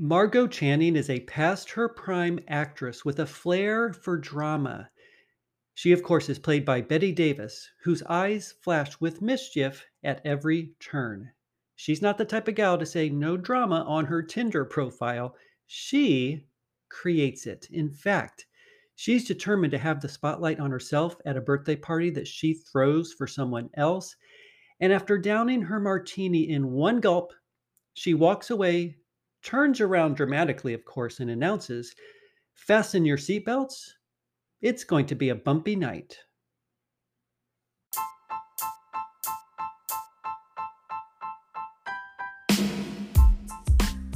Margot Channing is a past her prime actress with a flair for drama. She, of course, is played by Bette Davis, whose eyes flash with mischief at every turn. She's not the type of gal to say no drama on her Tinder profile. She creates it. In fact, she's determined to have the spotlight on herself at a birthday party that she throws for someone else. And after downing her martini in one gulp, she walks away, turns around dramatically, of course, and announces, Fasten your seatbelts. It's going to be a bumpy night.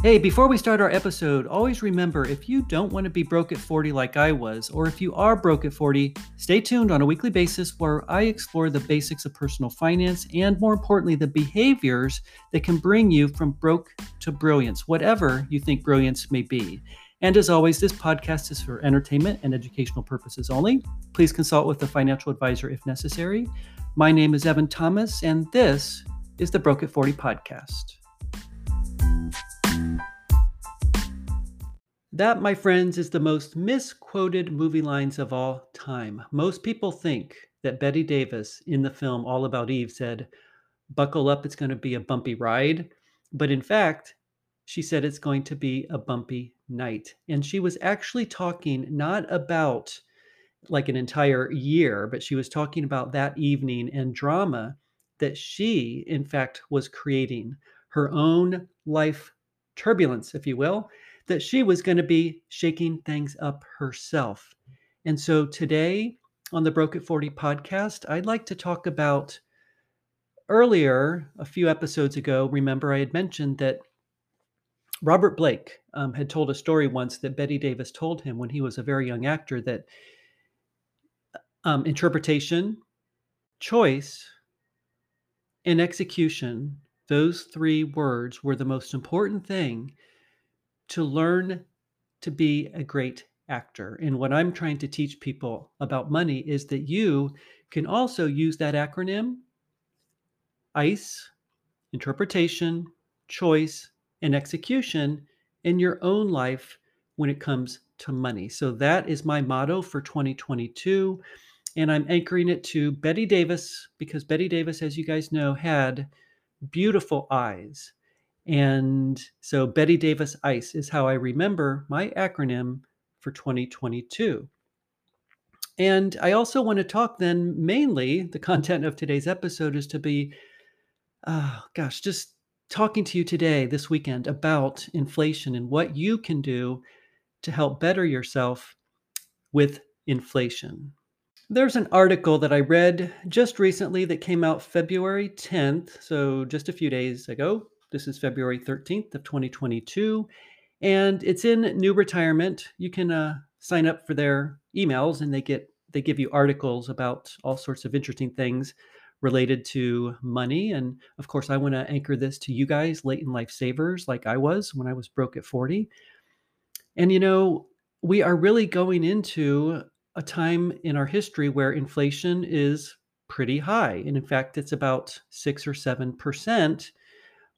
Hey, before we start our episode, always remember if you don't want to be broke at 40 like I was, or if you are broke at 40, stay tuned on a weekly basis where I explore the basics of personal finance and, more importantly, the behaviors that can bring you from broke to brilliance, whatever you think brilliance may be. And as always, this podcast is for entertainment and educational purposes only. Please consult with a financial advisor if necessary. My name is Evan Thomas, and this is the Broke at 40 podcast. That, my friends, is the most misquoted movie lines of all time. Most people think that Bette Davis in the film All About Eve said, Buckle up, it's going to be a bumpy ride. But in fact, she said it's going to be a bumpy night. And she was actually talking not about like an entire year, but she was talking about that evening and drama that she, in fact, was creating her own life turbulence, if you will that she was going to be shaking things up herself. And so today on the Broke at 40 podcast, I'd like to talk about earlier, a few episodes ago, remember I had mentioned that Robert Blake um, had told a story once that Bette Davis told him when he was a very young actor that um, interpretation, choice, and execution, those three words were the most important thing to learn to be a great actor. And what I'm trying to teach people about money is that you can also use that acronym ICE, interpretation, choice, and execution in your own life when it comes to money. So that is my motto for 2022. And I'm anchoring it to Bette Davis because Bette Davis, as you guys know, had beautiful eyes. And so Bette Davis ICE is how I remember my acronym for 2022. And I also want to talk then mainly the content of today's episode is to be, oh gosh, just talking to you today, this weekend, about inflation and what you can do to help better yourself with inflation. There's an article that I read just recently that came out February 10th, so just a few days ago, this is February 13th of 2022, and it's in New Retirement. You can uh, sign up for their emails, and they get they give you articles about all sorts of interesting things related to money. And of course, I want to anchor this to you guys, late in life savers, like I was when I was broke at 40. And you know, we are really going into a time in our history where inflation is pretty high. And in fact, it's about six or seven percent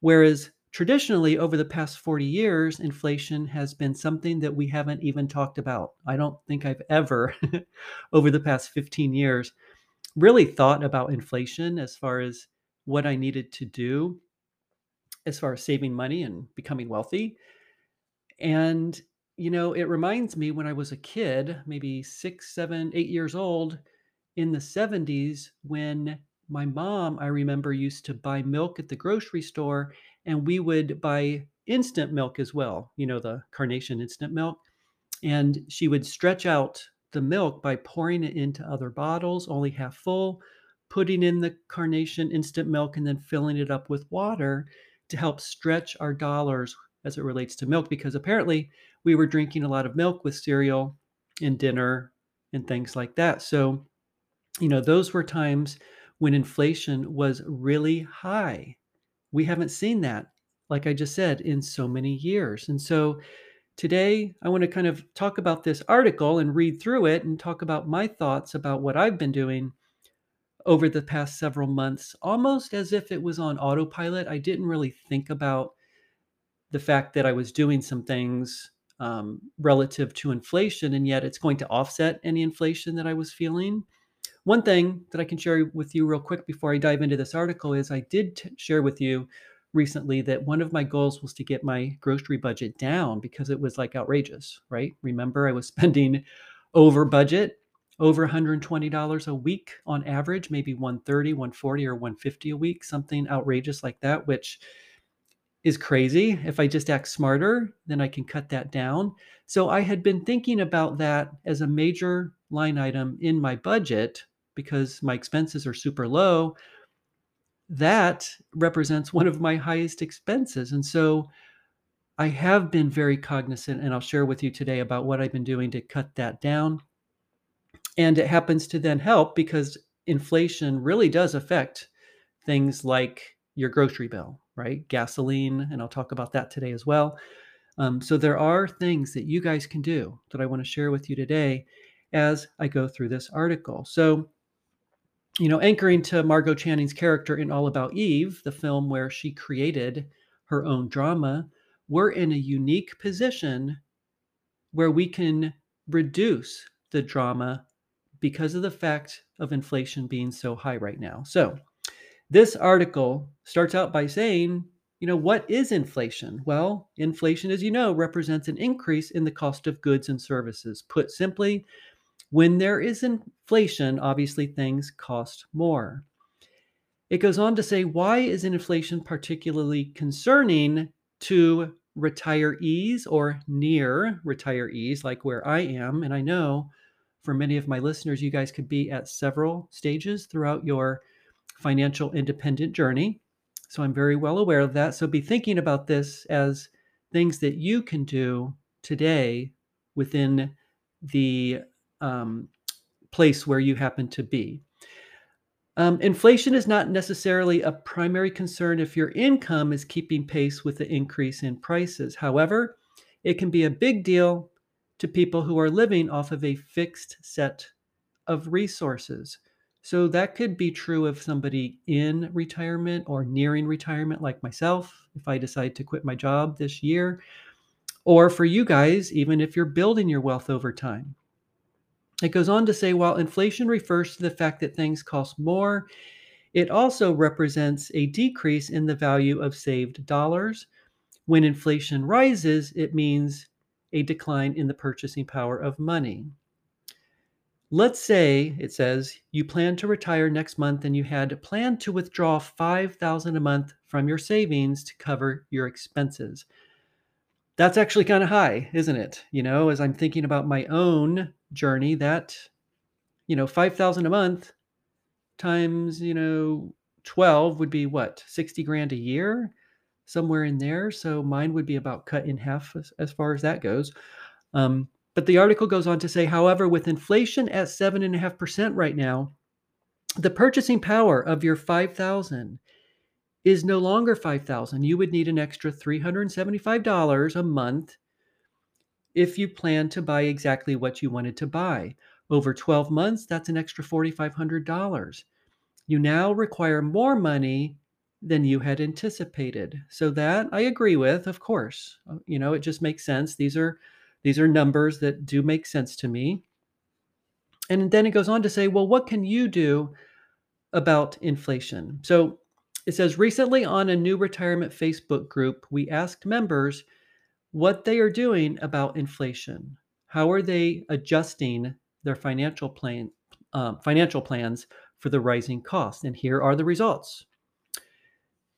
Whereas traditionally, over the past 40 years, inflation has been something that we haven't even talked about. I don't think I've ever, over the past 15 years, really thought about inflation as far as what I needed to do as far as saving money and becoming wealthy. And, you know, it reminds me when I was a kid, maybe six, seven, eight years old in the 70s, when my mom, I remember, used to buy milk at the grocery store, and we would buy instant milk as well, you know, the carnation instant milk. And she would stretch out the milk by pouring it into other bottles, only half full, putting in the carnation instant milk, and then filling it up with water to help stretch our dollars as it relates to milk. Because apparently, we were drinking a lot of milk with cereal and dinner and things like that. So, you know, those were times when inflation was really high. We haven't seen that, like I just said, in so many years. And so today I want to kind of talk about this article and read through it and talk about my thoughts about what I've been doing over the past several months, almost as if it was on autopilot. I didn't really think about the fact that I was doing some things um, relative to inflation, and yet it's going to offset any inflation that I was feeling. One thing that I can share with you real quick before I dive into this article is I did t- share with you recently that one of my goals was to get my grocery budget down because it was like outrageous, right? Remember, I was spending over budget, over $120 a week on average, maybe 130, 140 or 150 a week, something outrageous like that, which is crazy. If I just act smarter, then I can cut that down. So I had been thinking about that as a major line item in my budget because my expenses are super low. That represents one of my highest expenses. And so I have been very cognizant, and I'll share with you today about what I've been doing to cut that down. And it happens to then help because inflation really does affect things like your grocery bill, right? Gasoline, and I'll talk about that today as well. Um, so there are things that you guys can do that I want to share with you today as I go through this article. So, you know, anchoring to Margot Channing's character in All About Eve, the film where she created her own drama, we're in a unique position where we can reduce the drama because of the fact of inflation being so high right now. So, this article starts out by saying, you know, what is inflation? Well, inflation, as you know, represents an increase in the cost of goods and services. Put simply, when there is inflation, obviously things cost more. It goes on to say, why is inflation particularly concerning to retirees or near retirees, like where I am? And I know for many of my listeners, you guys could be at several stages throughout your financial independent journey. So I'm very well aware of that. So be thinking about this as things that you can do today within the um, place where you happen to be. Um, inflation is not necessarily a primary concern if your income is keeping pace with the increase in prices. However, it can be a big deal to people who are living off of a fixed set of resources. So that could be true of somebody in retirement or nearing retirement, like myself, if I decide to quit my job this year, or for you guys, even if you're building your wealth over time. It goes on to say while inflation refers to the fact that things cost more, it also represents a decrease in the value of saved dollars. When inflation rises, it means a decline in the purchasing power of money. Let's say it says you plan to retire next month and you had planned to withdraw 5000 a month from your savings to cover your expenses. That's actually kind of high, isn't it? You know, as I'm thinking about my own journey, that you know, 5000 a month times, you know, 12 would be what? 60 grand a year, somewhere in there. So mine would be about cut in half as, as far as that goes. Um, but the article goes on to say, however, with inflation at 7.5% right now, the purchasing power of your 5000 is no longer 5000 You would need an extra $375 a month if you plan to buy exactly what you wanted to buy. Over 12 months, that's an extra $4,500. You now require more money than you had anticipated. So that I agree with, of course. Uh, you know, it just makes sense. These are these are numbers that do make sense to me. And then it goes on to say, well, what can you do about inflation? So it says recently on a new retirement Facebook group, we asked members what they are doing about inflation. How are they adjusting their financial plan, um, financial plans for the rising costs? And here are the results.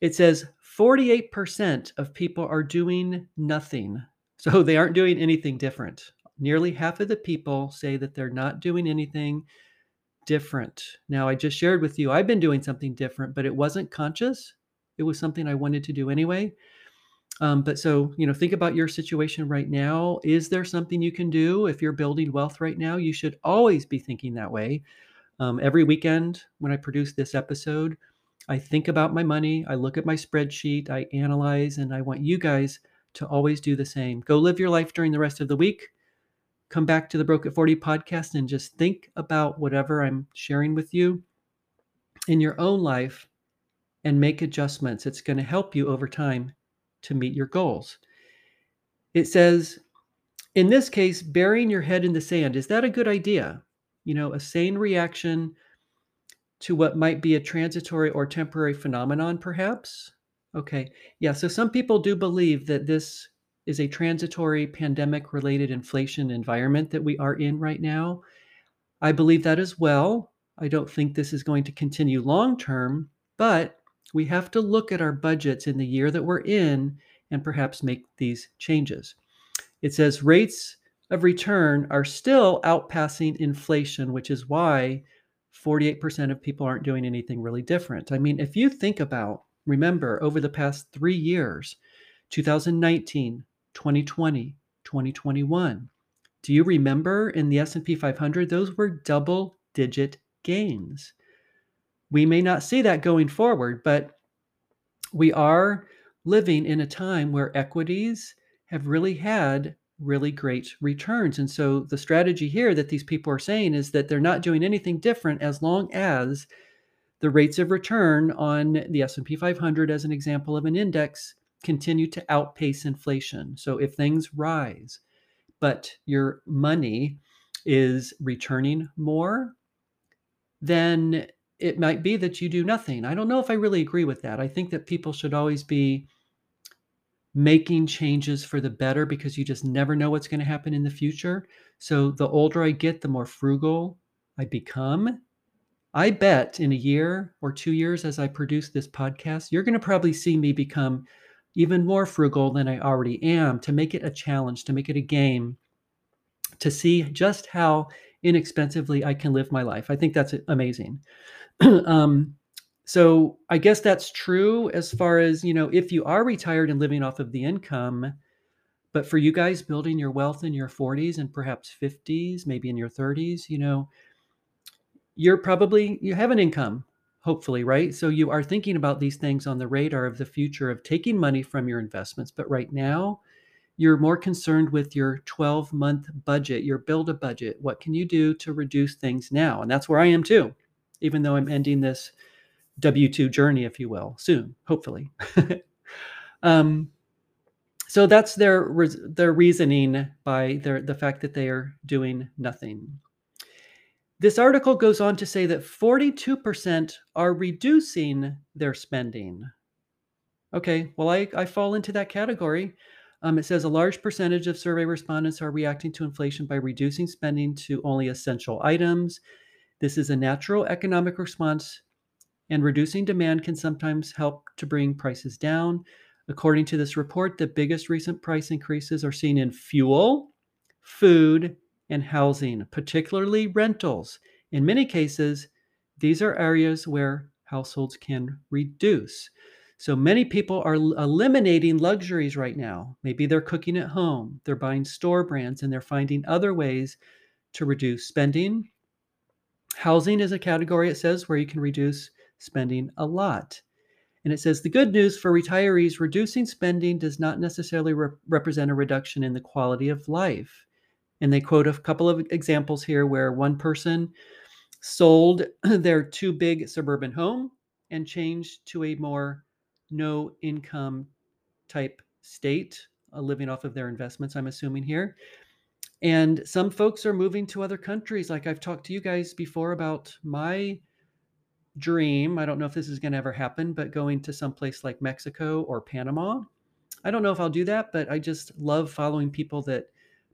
It says 48% of people are doing nothing so they aren't doing anything different. Nearly half of the people say that they're not doing anything different. Now, I just shared with you, I've been doing something different, but it wasn't conscious. It was something I wanted to do anyway. Um, but so, you know, think about your situation right now. Is there something you can do if you're building wealth right now? You should always be thinking that way. Um, every weekend when I produce this episode, I think about my money, I look at my spreadsheet, I analyze, and I want you guys to always do the same. Go live your life during the rest of the week. Come back to the Broke at 40 podcast and just think about whatever I'm sharing with you in your own life and make adjustments. It's going to help you over time to meet your goals. It says, in this case, burying your head in the sand, is that a good idea? You know, a sane reaction to what might be a transitory or temporary phenomenon, perhaps? Okay. Yeah. So some people do believe that this is a transitory pandemic related inflation environment that we are in right now. I believe that as well. I don't think this is going to continue long term, but we have to look at our budgets in the year that we're in and perhaps make these changes. It says rates of return are still outpassing inflation, which is why 48% of people aren't doing anything really different. I mean, if you think about, remember, over the past three years, 2019, 2020, 2021, do you remember in the S&P 500 those were double digit gains. We may not see that going forward, but we are living in a time where equities have really had really great returns. And so the strategy here that these people are saying is that they're not doing anything different as long as the rates of return on the S&P 500 as an example of an index continue to outpace inflation. So if things rise, but your money is returning more, then it might be that you do nothing. I don't know if I really agree with that. I think that people should always be making changes for the better because you just never know what's going to happen in the future. So the older I get, the more frugal I become. I bet in a year or two years, as I produce this podcast, you're going to probably see me become even more frugal than I already am to make it a challenge, to make it a game, to see just how inexpensively I can live my life. I think that's amazing. um, so I guess that's true as far as, you know, if you are retired and living off of the income, but for you guys building your wealth in your 40s and perhaps 50s, maybe in your 30s, you know, you're probably you have an income, hopefully, right? So you are thinking about these things on the radar of the future of taking money from your investments, but right now you're more concerned with your 12 month budget, your build a budget. What can you do to reduce things now? And that's where I am too, even though I'm ending this W 2 journey, if you will, soon, hopefully. um, so that's their their reasoning by their the fact that they are doing nothing. This article goes on to say that 42% are reducing their spending. Okay, well, I, I fall into that category. Um, it says a large percentage of survey respondents are reacting to inflation by reducing spending to only essential items. This is a natural economic response and reducing demand can sometimes help to bring prices down. According to this report, the biggest recent price increases are seen in fuel, food, and housing, particularly rentals. In many cases, these are areas where households can reduce. So many people are eliminating luxuries right now. Maybe they're cooking at home, they're buying store brands, and they're finding other ways to reduce spending. Housing is a category, it says, where you can reduce spending a lot. And it says the good news for retirees reducing spending does not necessarily re- represent a reduction in the quality of life. And they quote a couple of examples here where one person sold their too big suburban home and changed to a more no income type state, uh, living off of their investments, I'm assuming here. And some folks are moving to other countries. Like I've talked to you guys before about my dream. I don't know if this is going to ever happen, but going to some place like Mexico or Panama. I don't know if I'll do that, but I just love following people that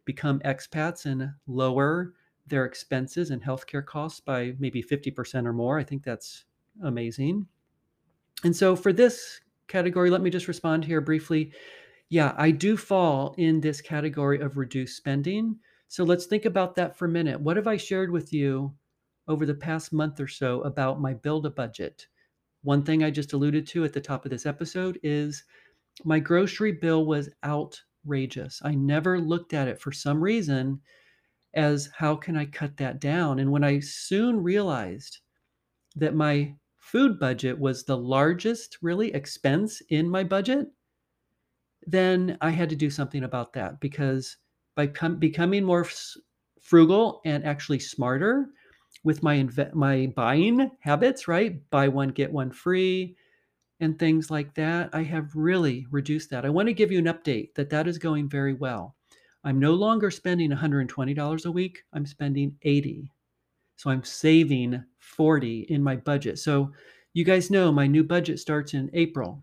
become expats and lower their expenses and healthcare costs by maybe 50% or more. I think that's amazing. And so for this category, let me just respond here briefly. Yeah, I do fall in this category of reduced spending. So let's think about that for a minute. What have I shared with you over the past month or so about my build a budget. One thing I just alluded to at the top of this episode is my grocery bill was outrageous. I never looked at it for some reason as how can I cut that down? And when I soon realized that my food budget was the largest really expense in my budget, then I had to do something about that because by com- becoming more f- frugal and actually smarter, with my my buying habits, right? Buy one get one free, and things like that, I have really reduced that. I want to give you an update that that is going very well. I'm no longer spending $120 a week. I'm spending 80. So I'm saving 40 in my budget. So you guys know my new budget starts in April,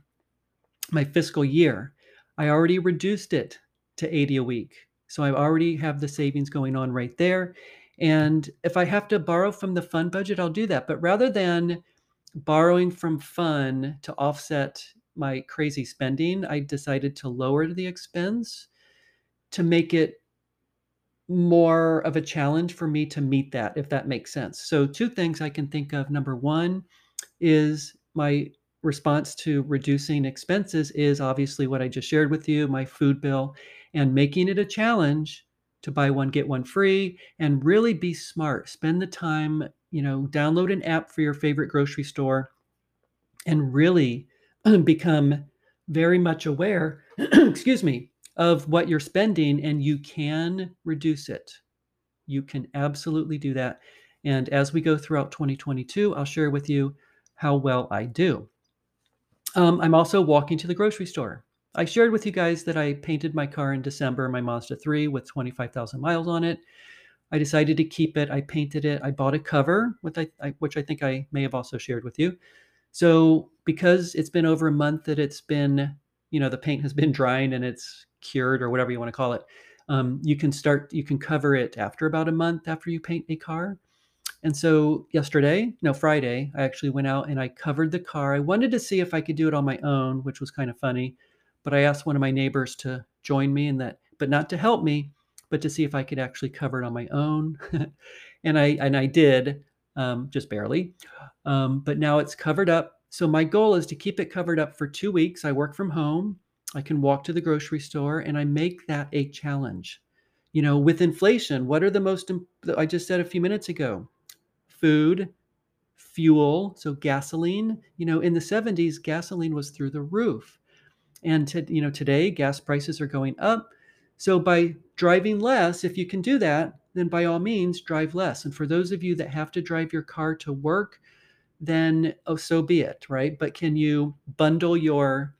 my fiscal year. I already reduced it to 80 a week. So I already have the savings going on right there. And if I have to borrow from the fund budget, I'll do that. But rather than borrowing from fun to offset my crazy spending, I decided to lower the expense to make it more of a challenge for me to meet that, if that makes sense. So, two things I can think of. Number one is my response to reducing expenses is obviously what I just shared with you my food bill and making it a challenge to buy one, get one free and really be smart. Spend the time you know, download an app for your favorite grocery store and really become very much aware, excuse me, of what you're spending and you can reduce it. You can absolutely do that. And as we go throughout 2022, I'll share with you how well I do. Um, I'm also walking to the grocery store. I shared with you guys that I painted my car in December, my Mazda 3 with 25,000 miles on it. I decided to keep it. I painted it. I bought a cover, with I, I, which I think I may have also shared with you. So because it's been over a month that it's been, you know, the paint has been drying and it's cured or whatever you want to call it, um, you can start. You can cover it after about a month after you paint a car. And so yesterday, no Friday, I actually went out and I covered the car. I wanted to see if I could do it on my own, which was kind of funny, but I asked one of my neighbors to join me in that, but not to help me but to see if I could actually cover it on my own. and I and I did, um, just barely. Um, but now it's covered up. So my goal is to keep it covered up for two weeks. I work from home. I can walk to the grocery store, and I make that a challenge. You know, with inflation, what are the most? I just said a few minutes ago, food, fuel, so gasoline. You know, in the 70s, gasoline was through the roof. And to, you know, today gas prices are going up. So by driving less, if you can do that, then by all means drive less. And for those of you that have to drive your car to work, then oh so be it, right? But can you bundle your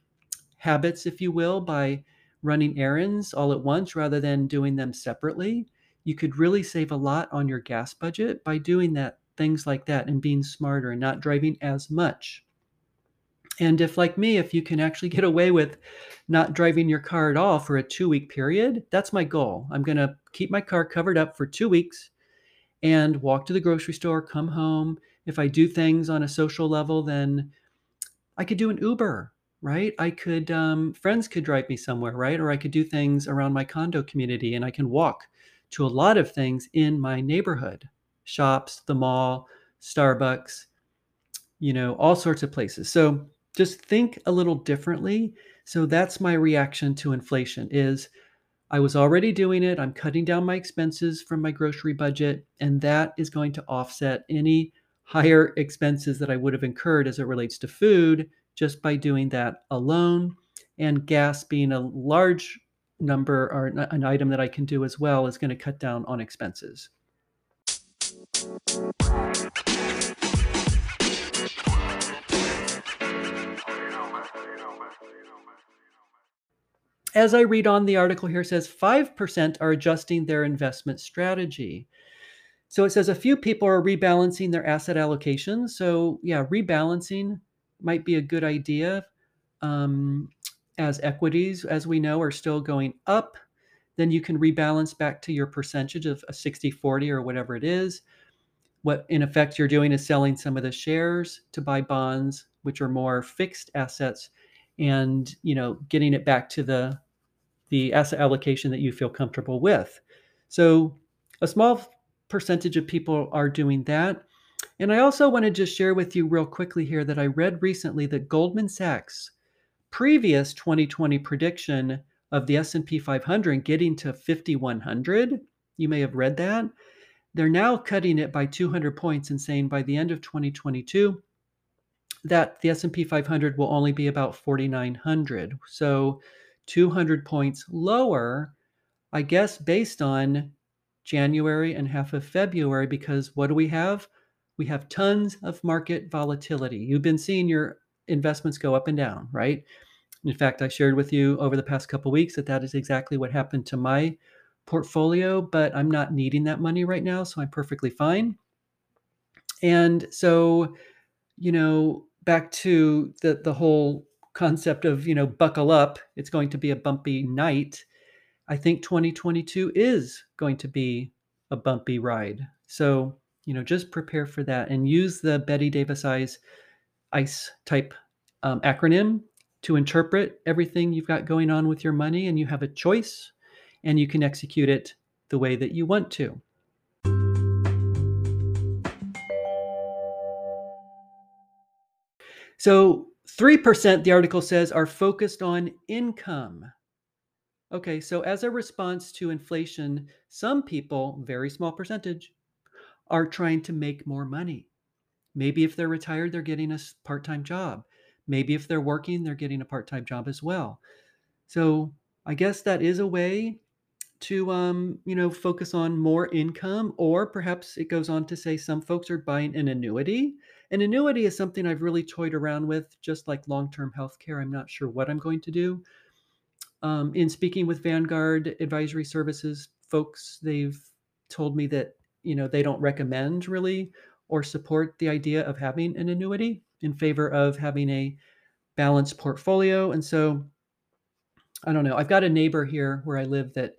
habits, if you will, by running errands all at once rather than doing them separately? You could really save a lot on your gas budget by doing that things like that and being smarter and not driving as much. And if, like me, if you can actually get away with not driving your car at all for a two week period, that's my goal. I'm going to keep my car covered up for two weeks and walk to the grocery store, come home. If I do things on a social level, then I could do an Uber, right? I could, um, friends could drive me somewhere, right? Or I could do things around my condo community and I can walk to a lot of things in my neighborhood shops, the mall, Starbucks, you know, all sorts of places. So just think a little differently. So that's my reaction to inflation is I was already doing it. I'm cutting down my expenses from my grocery budget and that is going to offset any higher expenses that I would have incurred as it relates to food just by doing that alone and gas being a large number or an item that I can do as well is going to cut down on expenses. as I read on, the article here says 5% are adjusting their investment strategy. So it says a few people are rebalancing their asset allocation. So, yeah, rebalancing might be a good idea um, as equities, as we know, are still going up. Then you can rebalance back to your percentage of a 60 40 or whatever it is. What in effect you're doing is selling some of the shares to buy bonds, which are more fixed assets and you know getting it back to the the asset allocation that you feel comfortable with so a small percentage of people are doing that and i also want to just share with you real quickly here that i read recently that goldman sachs previous 2020 prediction of the s&p 500 getting to 5100 you may have read that they're now cutting it by 200 points and saying by the end of 2022 that the S&P 500 will only be about 4900. So 200 points lower, I guess based on January and half of February because what do we have? We have tons of market volatility. You've been seeing your investments go up and down, right? In fact, I shared with you over the past couple weeks that that is exactly what happened to my portfolio, but I'm not needing that money right now, so I'm perfectly fine. And so, you know, back to the the whole concept of, you know, buckle up, it's going to be a bumpy night. I think 2022 is going to be a bumpy ride. So, you know, just prepare for that and use the Bette Davis Eyes ICE type um, acronym to interpret everything you've got going on with your money, and you have a choice and you can execute it the way that you want to. So, 3%, the article says, are focused on income. Okay, so as a response to inflation, some people, very small percentage, are trying to make more money. Maybe if they're retired, they're getting a part time job. Maybe if they're working, they're getting a part time job as well. So I guess that is a way to, um, you know, focus on more income, or perhaps it goes on to say some folks are buying an annuity. An annuity is something I've really toyed around with, just like long term healthcare. I'm not sure what I'm going to do. Um, in speaking with Vanguard Advisory Services folks, they've told me that you know they don't recommend really or support the idea of having an annuity in favor of having a balanced portfolio. And so I don't know. I've got a neighbor here where I live that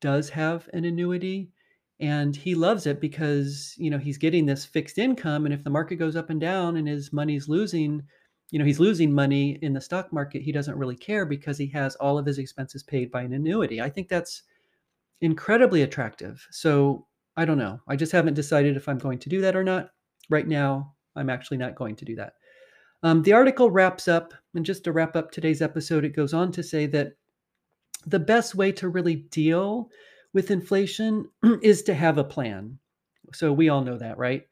does have an annuity and he loves it because, you know, he's getting this fixed income and if the market goes up and down and his money's losing, you know, he's losing money in the stock market, he doesn't really care because he has all of his expenses paid by an annuity. I think that's incredibly attractive. So I don't know. I just haven't decided if I'm going to do that or not. Right now, I'm actually not going to do that. Um, the article wraps up, and just to wrap up today's episode, it goes on to say that the best way to really deal with inflation is to have a plan. So we all know that, right?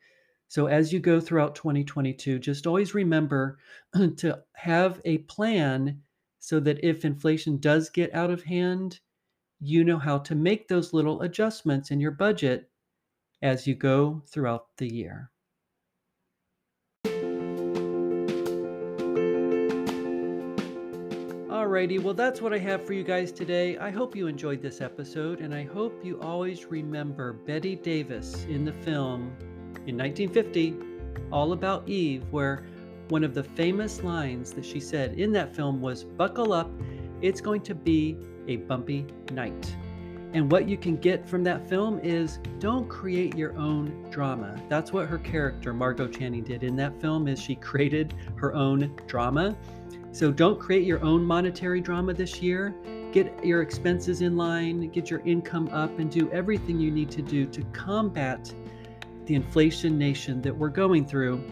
So as you go throughout 2022, just always remember to have a plan so that if inflation does get out of hand, you know how to make those little adjustments in your budget as you go throughout the year. Alrighty, well, that's what I have for you guys today. I hope you enjoyed this episode, and I hope you always remember Bette Davis in the film in 1950, All About Eve, where one of the famous lines that she said in that film was Buckle up, it's going to be a bumpy night. And what you can get from that film is don't create your own drama. That's what her character Margot Channing did in that film is she created her own drama. So don't create your own monetary drama this year. Get your expenses in line, get your income up and do everything you need to do to combat the inflation nation that we're going through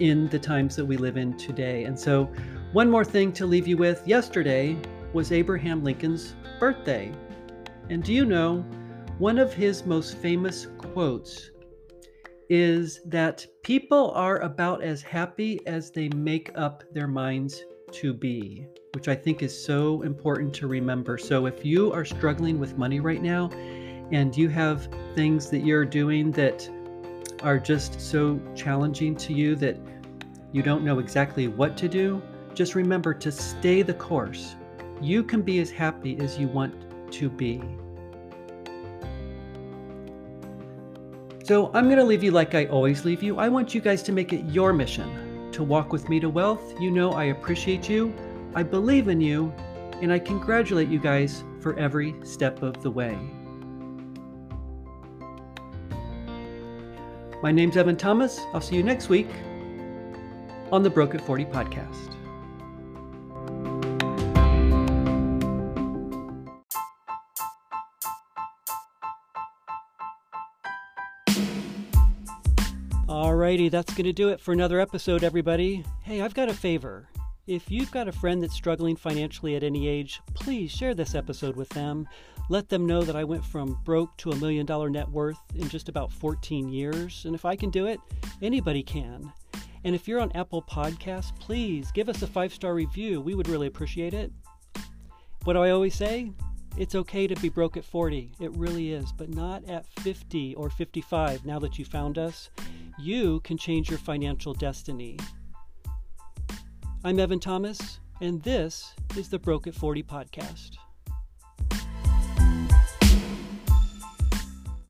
in the times that we live in today. And so one more thing to leave you with. Yesterday was Abraham Lincoln's birthday. And do you know, one of his most famous quotes is that people are about as happy as they make up their minds to be, which I think is so important to remember. So if you are struggling with money right now and you have things that you're doing that are just so challenging to you that you don't know exactly what to do, just remember to stay the course. You can be as happy as you want to be. So I'm going to leave you like I always leave you. I want you guys to make it your mission to walk with me to wealth. You know I appreciate you, I believe in you, and I congratulate you guys for every step of the way. My name's Evan Thomas. I'll see you next week on the Broke at 40 podcast. Alrighty, that's going to do it for another episode, everybody. Hey, I've got a favor. If you've got a friend that's struggling financially at any age, please share this episode with them. Let them know that I went from broke to a million dollar net worth in just about 14 years. And if I can do it, anybody can. And if you're on Apple Podcasts, please give us a five star review. We would really appreciate it. What do I always say? It's okay to be broke at 40. It really is, but not at 50 or 55 now that you found us. You can change your financial destiny. I'm Evan Thomas, and this is the Broke at 40 podcast.